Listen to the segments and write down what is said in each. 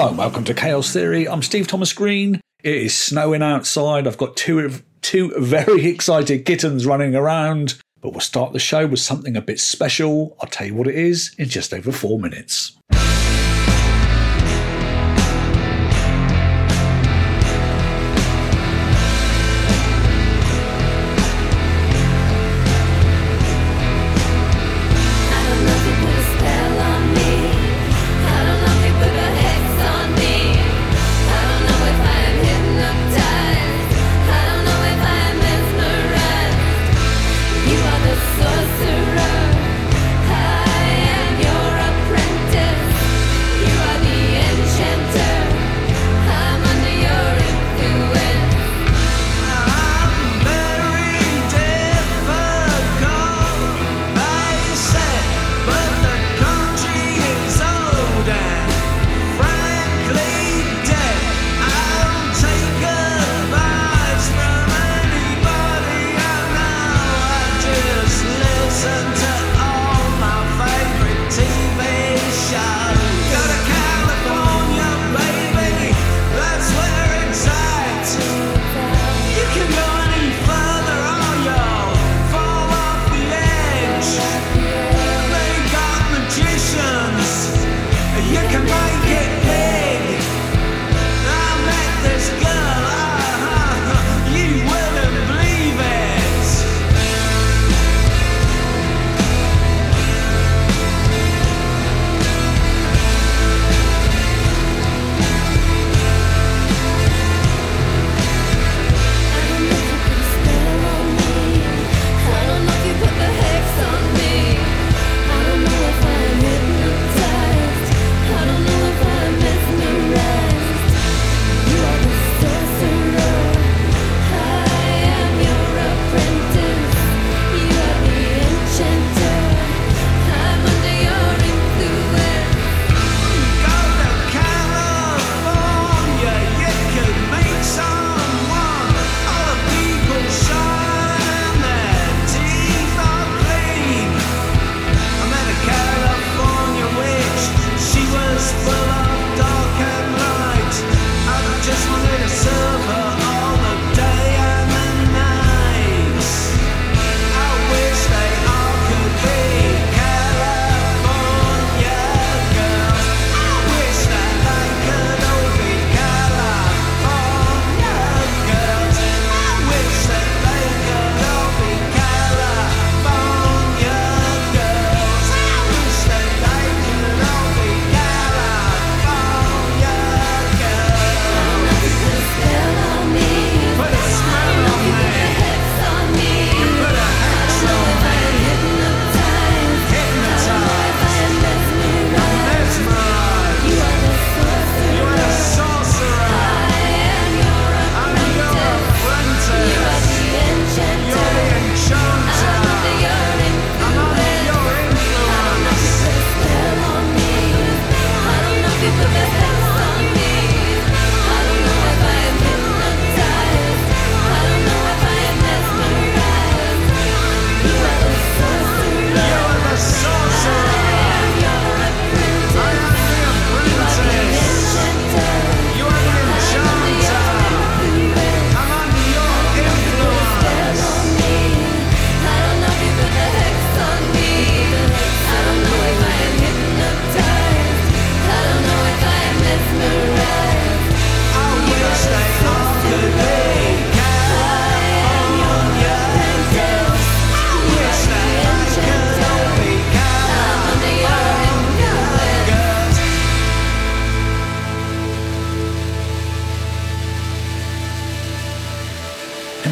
Hello, welcome to Chaos Theory. I'm Steve Thomas Green. It is snowing outside. I've got two two very excited kittens running around. But we'll start the show with something a bit special. I'll tell you what it is in just over four minutes.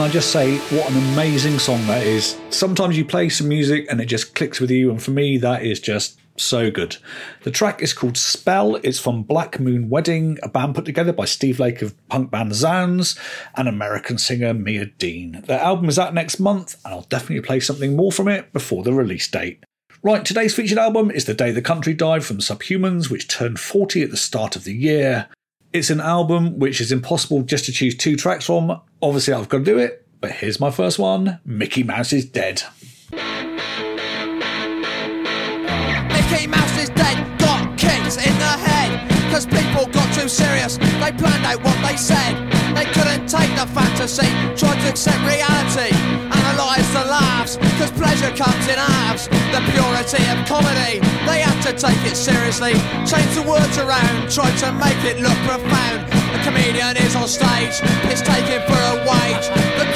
I just say what an amazing song that is? Sometimes you play some music and it just clicks with you, and for me, that is just so good. The track is called Spell. It's from Blood Moon Wedding, a band put together by Steve Lake of punk band Zounds and American singer Mia Dean. Their album is out next month, and I'll definitely play something more from it before the release date. Right, today's featured album is The Day the Country Died from Subhumans, which turned 40 at the start of the year. It's an album which is impossible just to choose two tracks from. Obviously, I've got to do it, but here's my first one Mickey Mouse is Dead. Mickey Mouse is dead, got kicked in the head, cause people got too serious. They planned out what they said. They couldn't take the fantasy, tried to accept reality, analyse the laughs, cause pleasure comes in halves. The purity of comedy, they had to take it seriously, change the words around, try to make it look profound. The comedian is on stage, is taken for a wage. The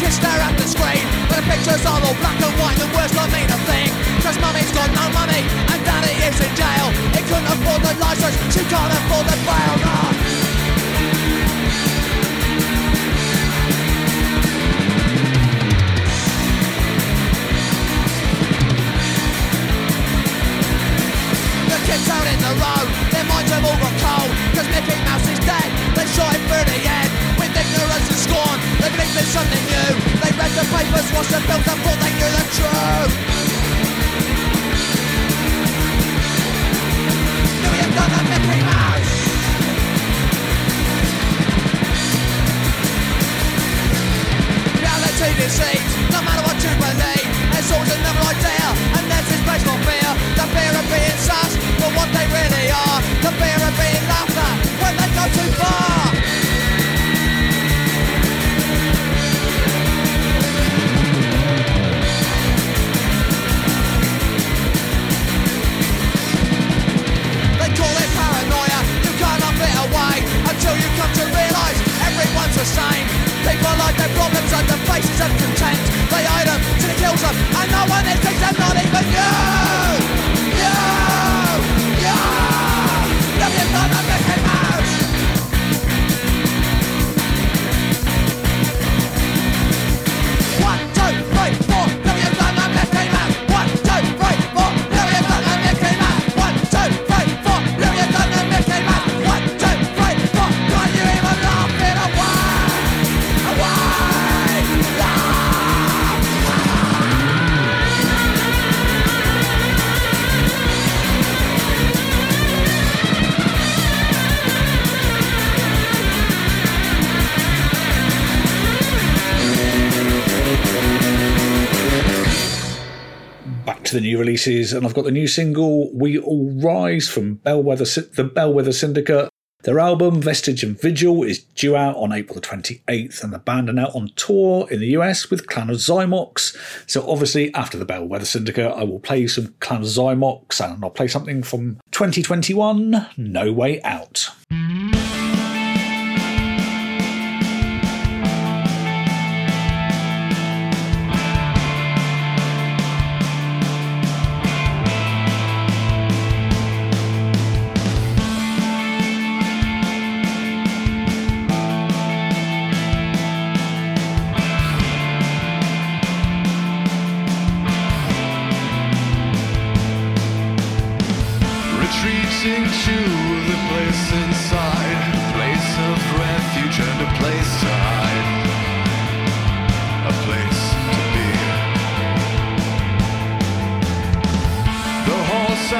kids stare at the screen. But the pictures are all black and white, the words don't mean a thing. Cause mummy's got no money and daddy is in jail. He couldn't afford the license, she can't afford the bail. No. The kids out in the road, their minds have all got cold. Cause Mickey Mouse is dead, they shot him through the head. With ignorance and scorn, they think there's something new. They read the papers, watched the films and thought they knew the truth. Knew you've done the Mickey Mouse. Reality deceives, no matter what you believe. There's always another idea, and that's his based on fear. The fear of being sus for what they really are. The fear of being laughed at when they go too far. Until you come to realise everyone's the same. People like their problems under faces of contempt. They hide them till it kills them, and no one thinks them, not even. You, to the new releases, and I've got the new single "We All Rise" from Bellwether, the Bellwether Syndicate. Their album "Vestige and Vigil" is due out on April the 28th, and the band are now on tour in the US with Clan of Xymox. So, obviously, after the Bellwether Syndicate, I will play some Clan of Xymox, and I'll play something from 2021, No Way Out. Place inside, place of refuge and a place to hide, a place to be. The horse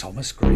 Thomas Green.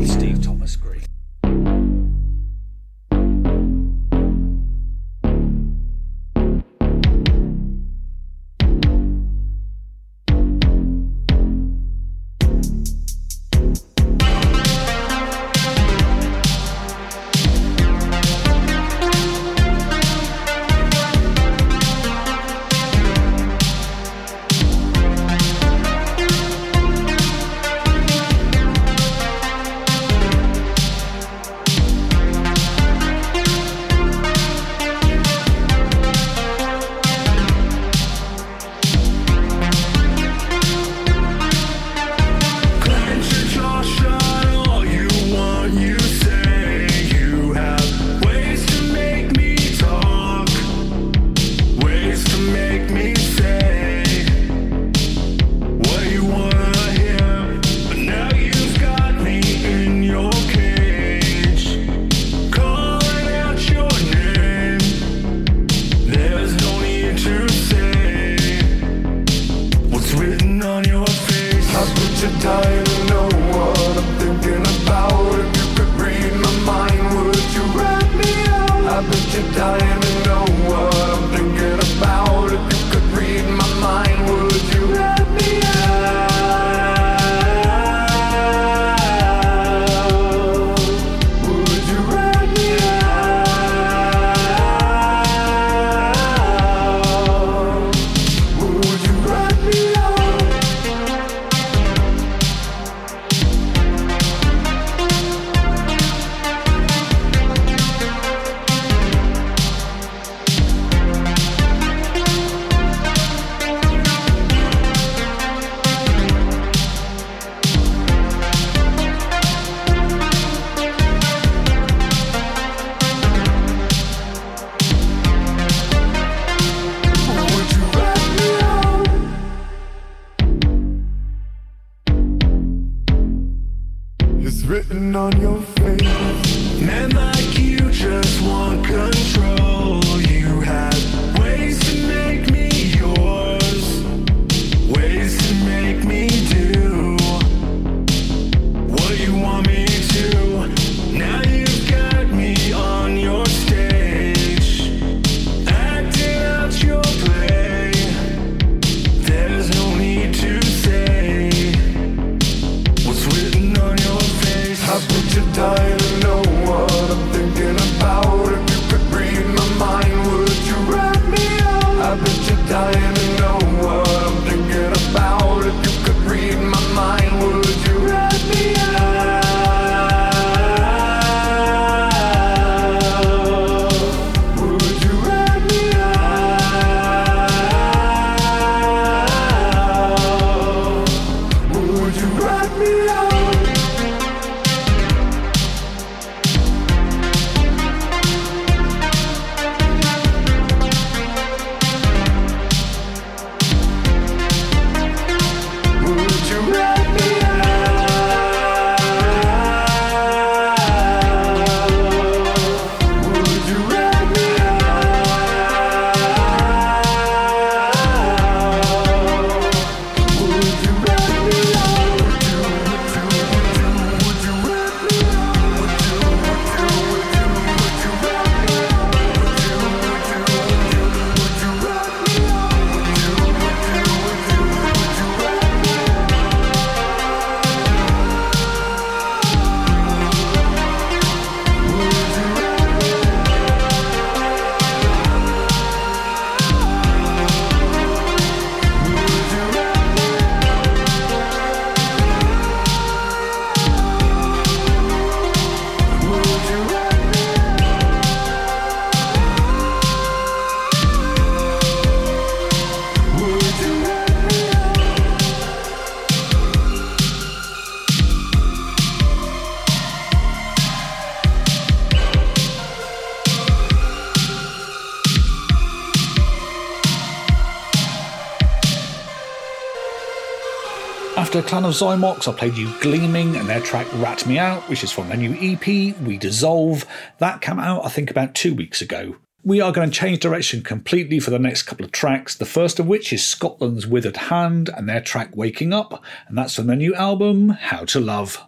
Of Xymox, I played you Gleaming and their track Rat Me Out, which is from their new EP, We Dissolve. That came out, I think, about two weeks ago. We are going to change direction completely for the next couple of tracks, the first of which is Scotland's Withered Hand and their track Waking Up, and that's from their new album, How to Love.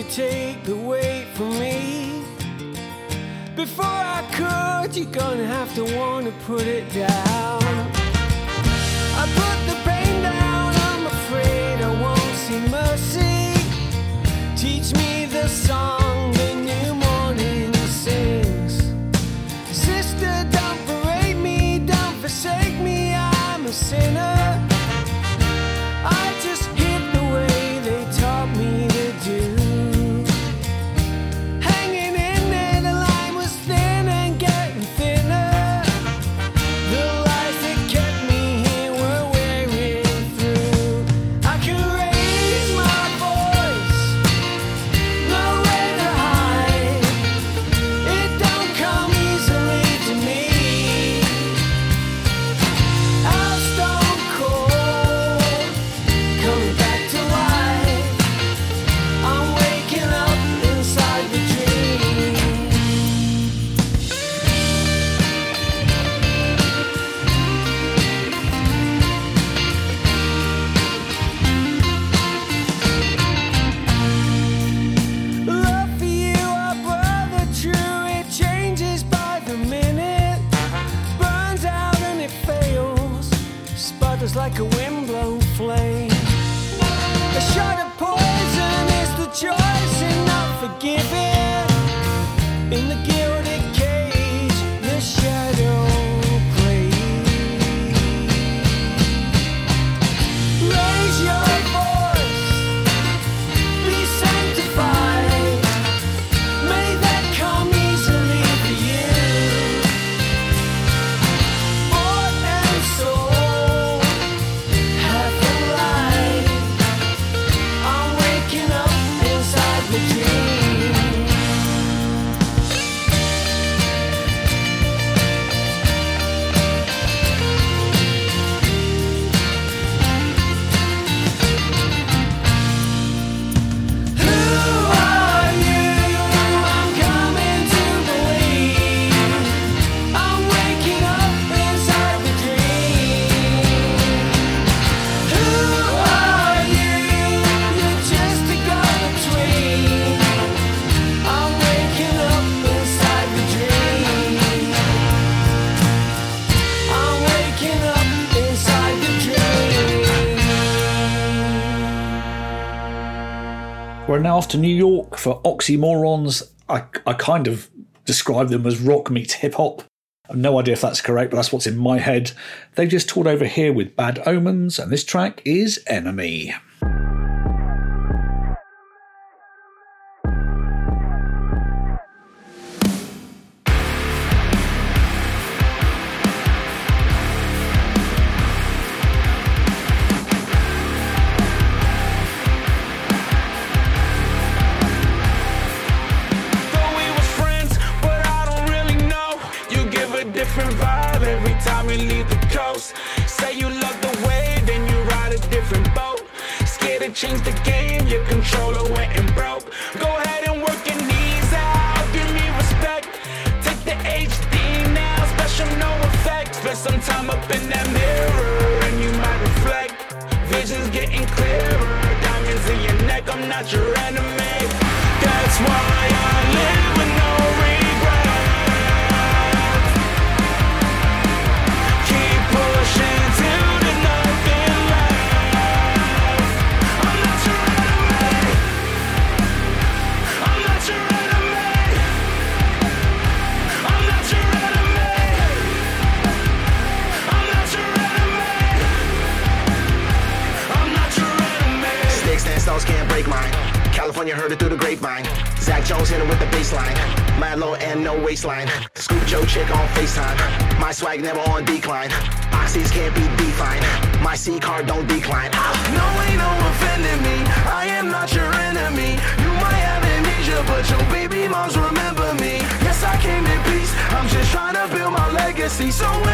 you take the weight from me? Before I could, you're gonna have to wanna put it down. I put the pain down, I'm afraid I won't see mercy. Teach me the song. to New York for Oxymorrons. I, I kind of describe them as rock meets hip hop. I've no idea if that's correct, but that's what's in my head. They just toured over here with Bad Omens, and this track is Enemy.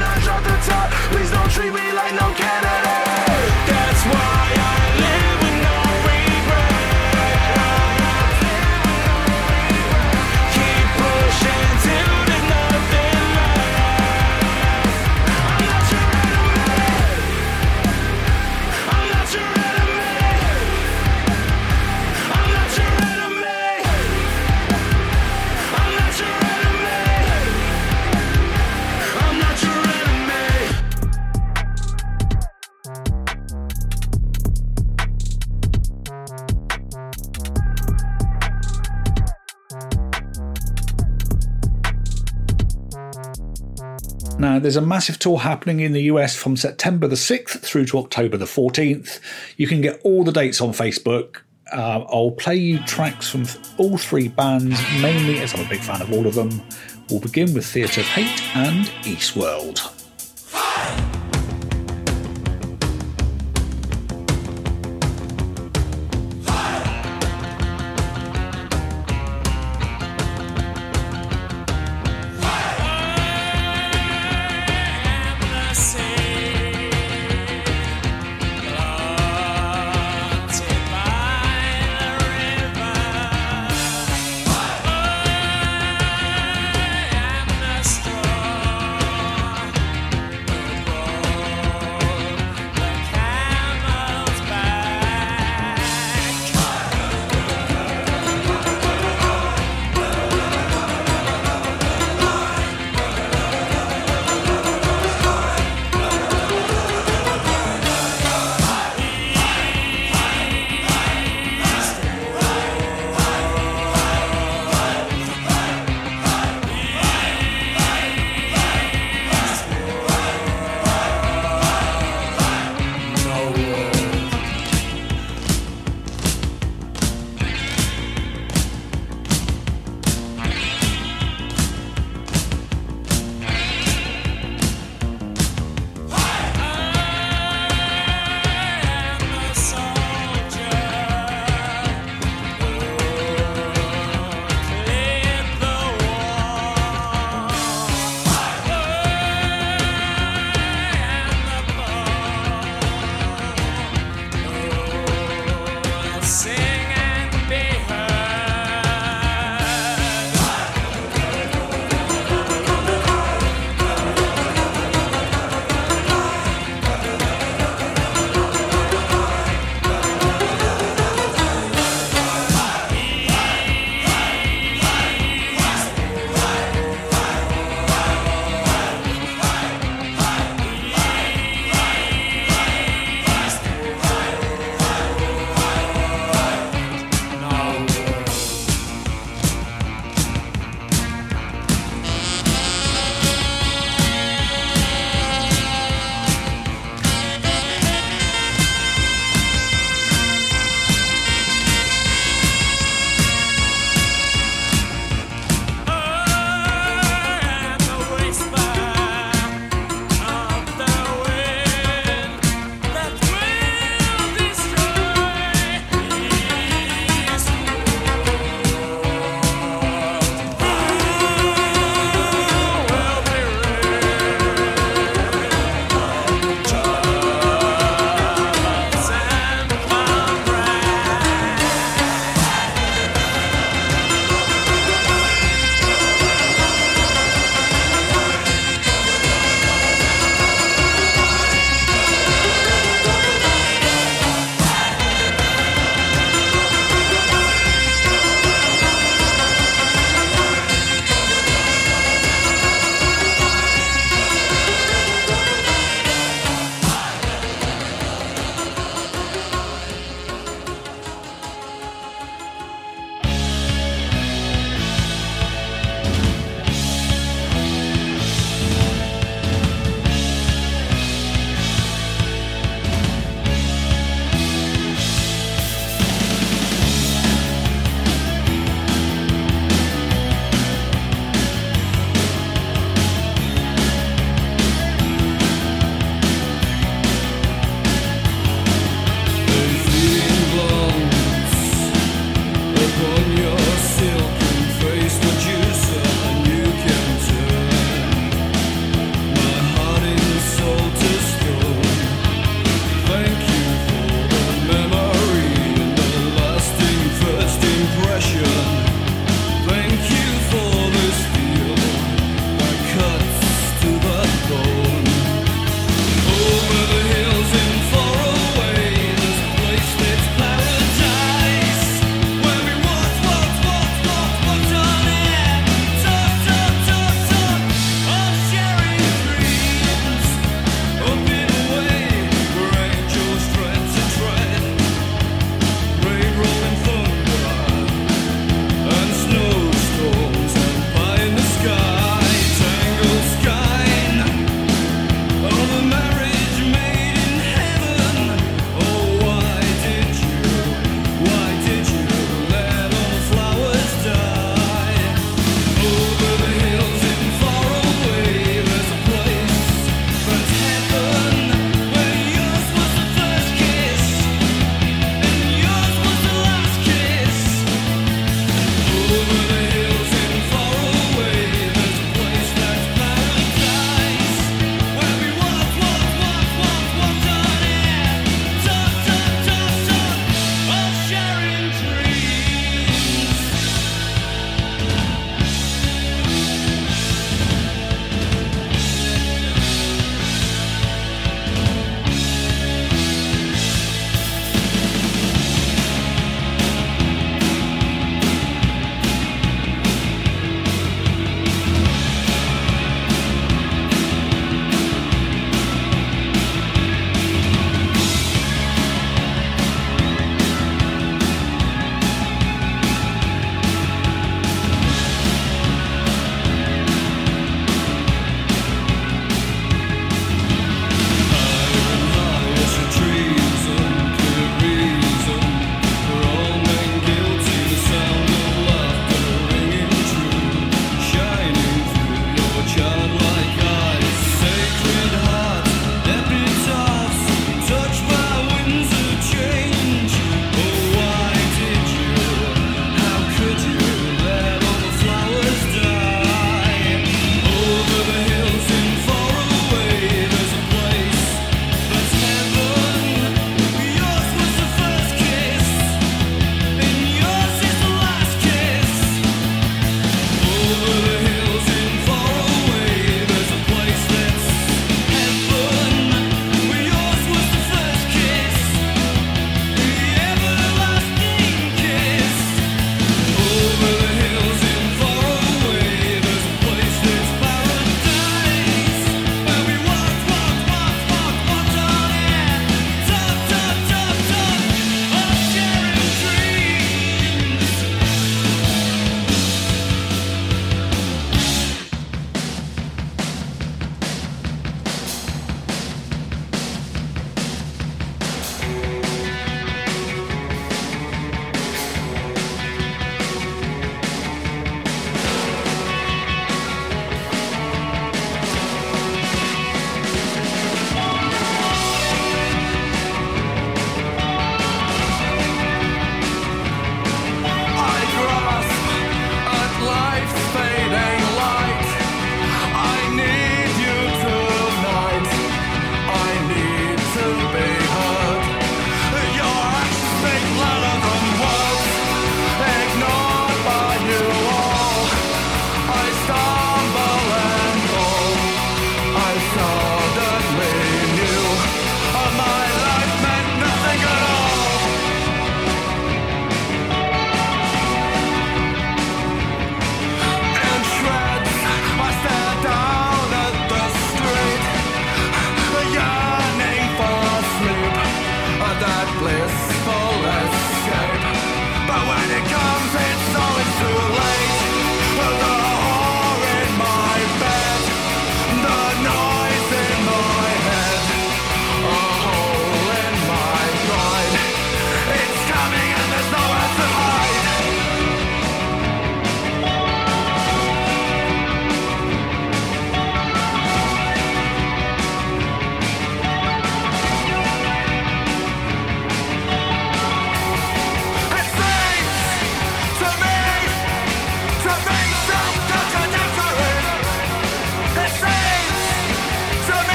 When I drop the top, please don't treat me like no candidate. That's why there's a massive tour happening in the US from September the 6th through to October the 14th. You can get all the dates on Facebook. Uh, I'll play you tracks from all three bands, mainly as I'm a big fan of all of them. We'll begin with Theatre of Hate and Eastworld.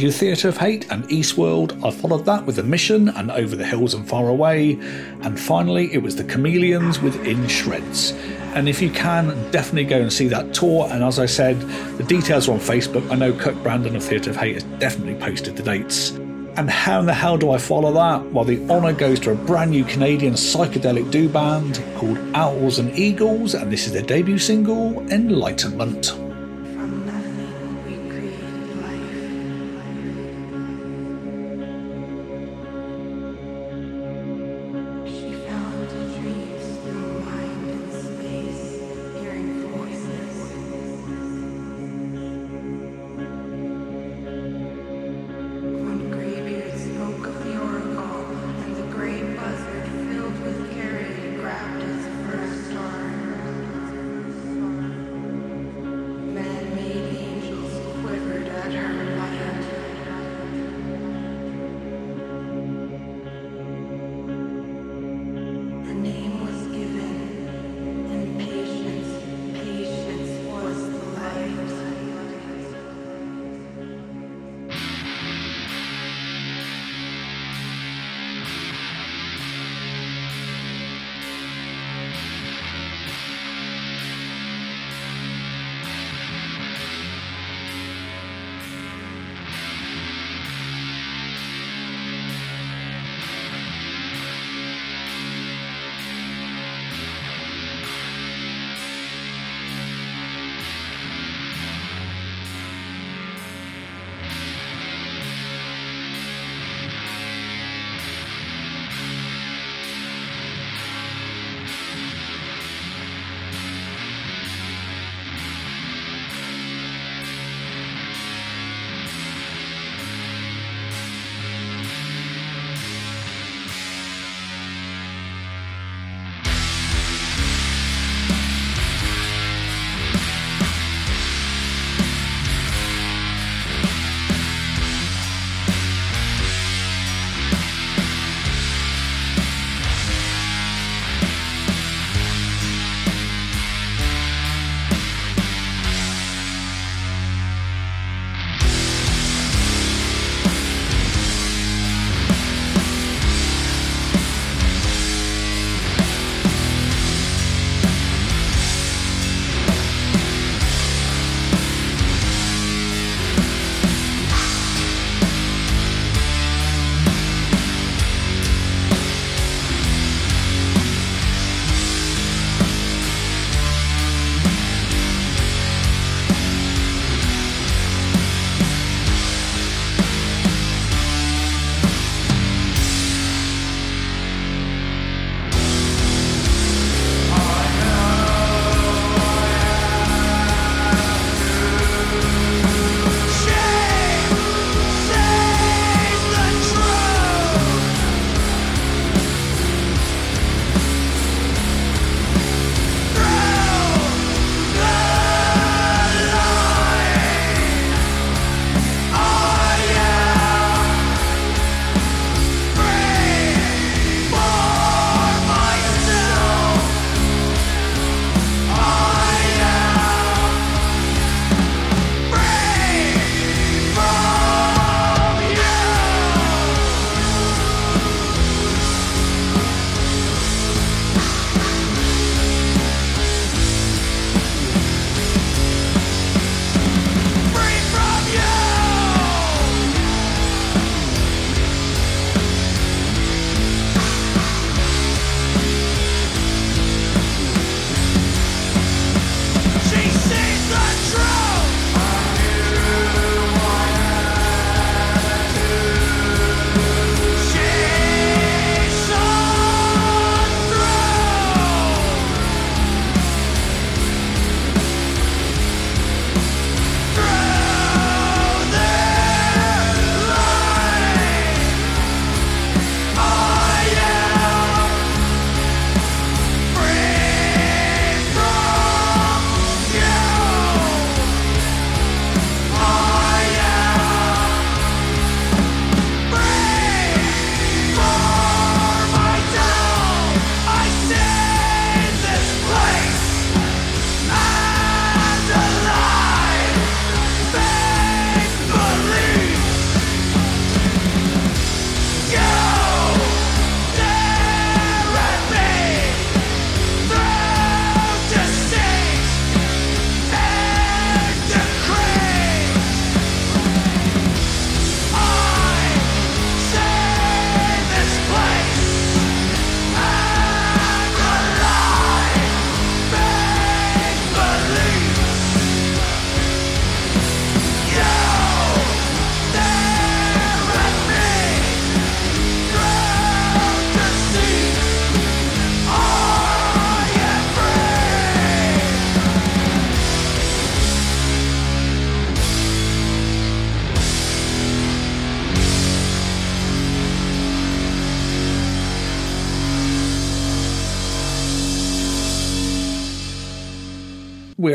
you Theatre of Hate and Eastworld. I followed that with The Mission and Over the Hills and Far Away. And finally, it was The Chameleons with In Shreds. And if you can, definitely go and see that tour. And as I said, the details are on Facebook. I know Kirk Brandon of Theatre of Hate has definitely posted the dates. And how in the hell do I follow that? Well, the honour goes to a brand new Canadian psychedelic do band called Owls and Eagles, and this is their debut single, Enlightenment.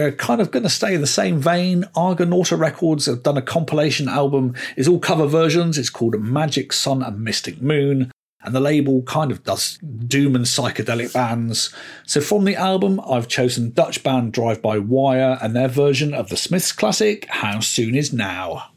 We're kind of going to stay the same vein. Argonauta Records have done a compilation album. It's all cover versions. It's called Magic Sun and Mystic Moon. And the label kind of does doom and psychedelic bands. So from the album, I've chosen Dutch band Drive By Wire and their version of the Smiths classic, How Soon Is Now.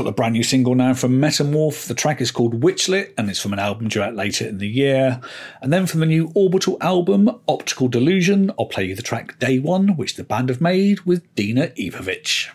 Got a brand new single now from Metamorph. The track is called Witchlit and it's from an album due out later in the year. And then from the new Orbital album, Optical Delusion, I'll play you the track Day One, which the band have made with Dina Ipavic.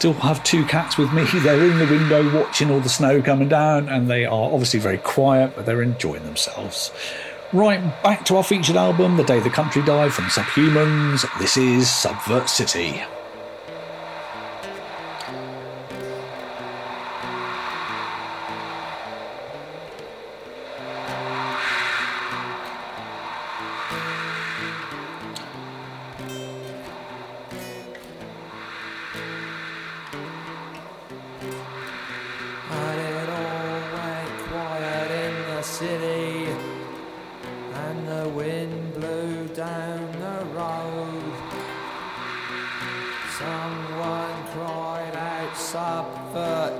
still have two cats with me. They're in the window watching all the snow coming down, and they are obviously very quiet, but they're enjoying themselves. Right, back to our featured album, The Day the Country Died from Subhumans. This is Subvert City. city and the wind blew down the road. Someone cried out subvert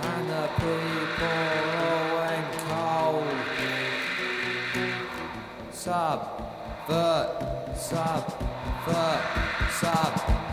and the people all went cold. Subvert, subvert, subvert.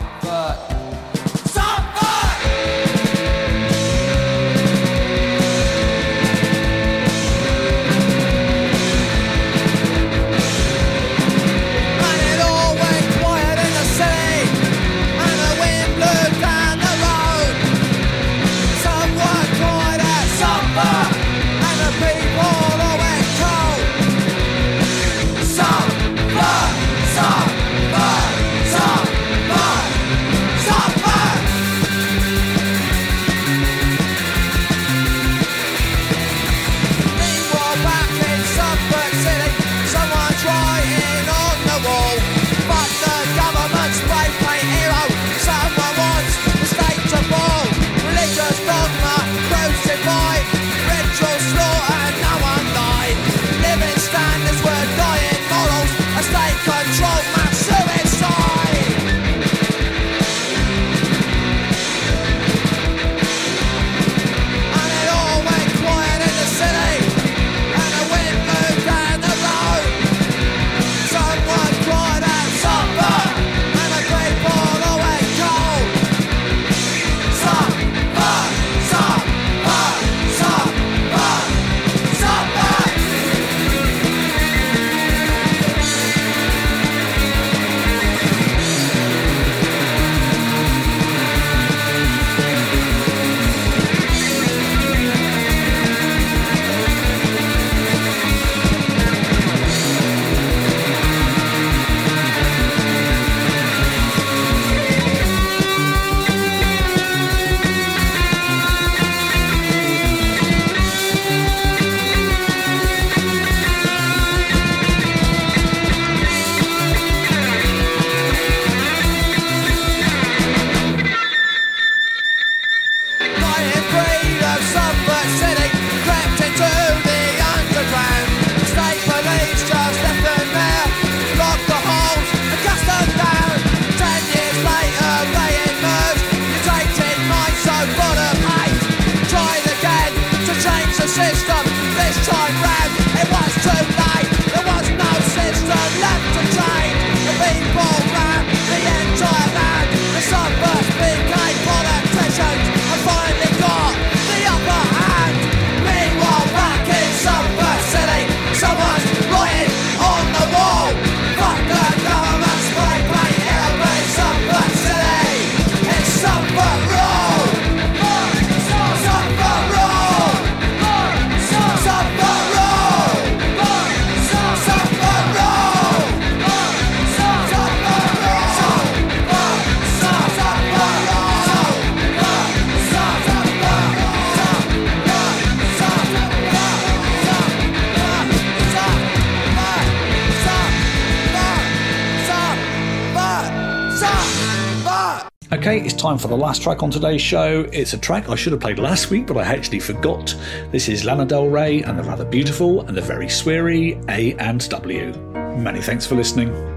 for the last track on today's show. It's a track I should have played last week, but I actually forgot. This is Lana Del Rey and the rather beautiful and the very sweary A and W. Many thanks for listening.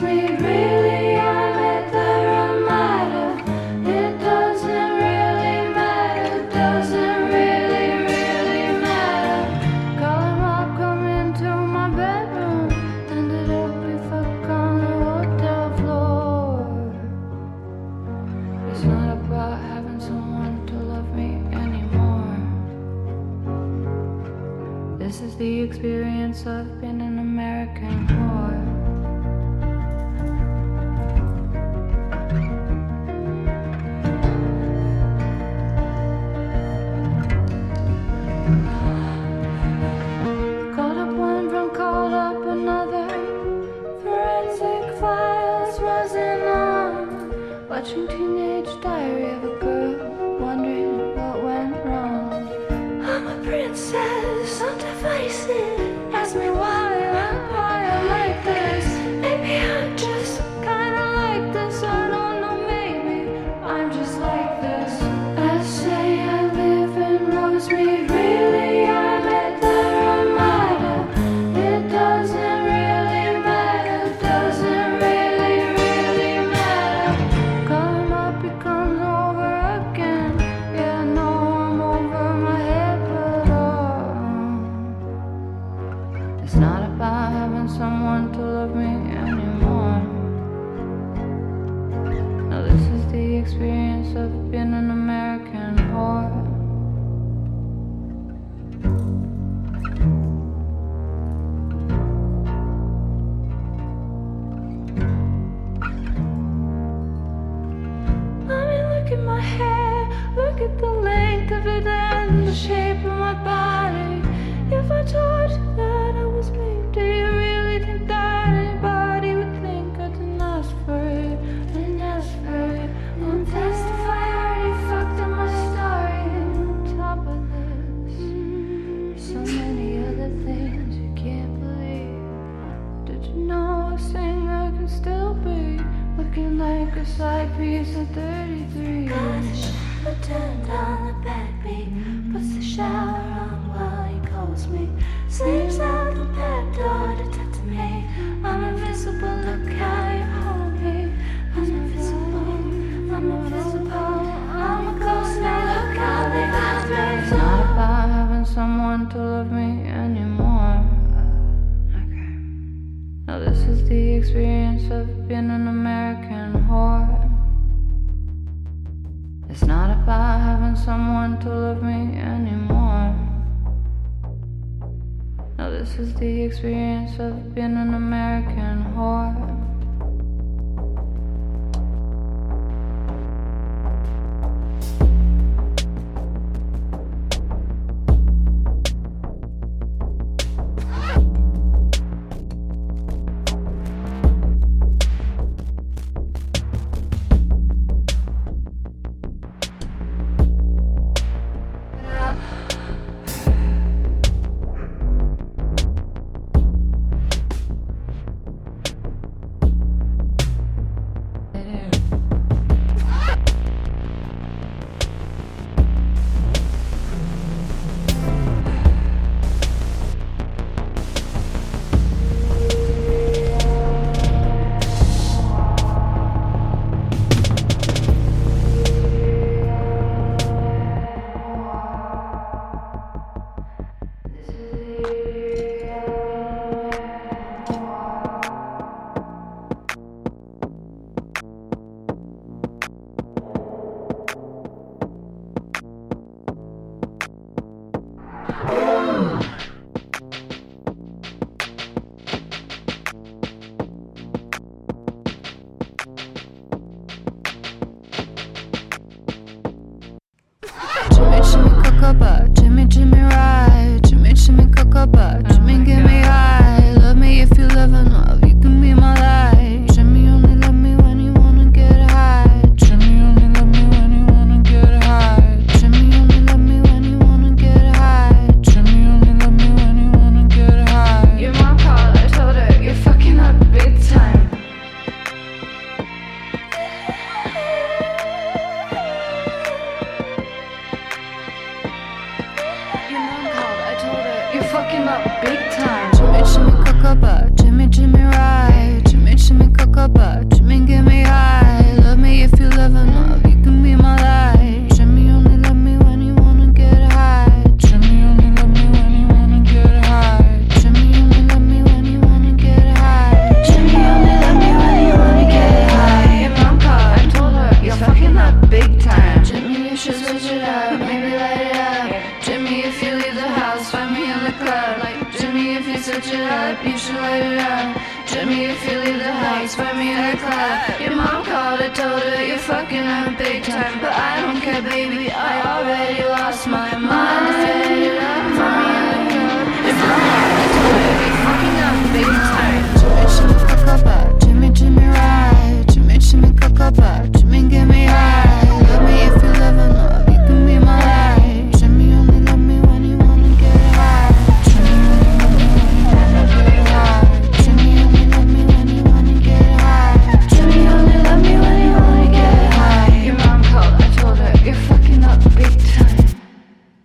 me the length of it and the shape of my body. If I told you that I was me, do you really think that anybody would think I didn't ask for it? And didn't ask for it. Won't testify, I already fucked up my story. On top of this, so many other things you can't believe. Did you know a singer can still be looking like a side piece of dirt? experience of being an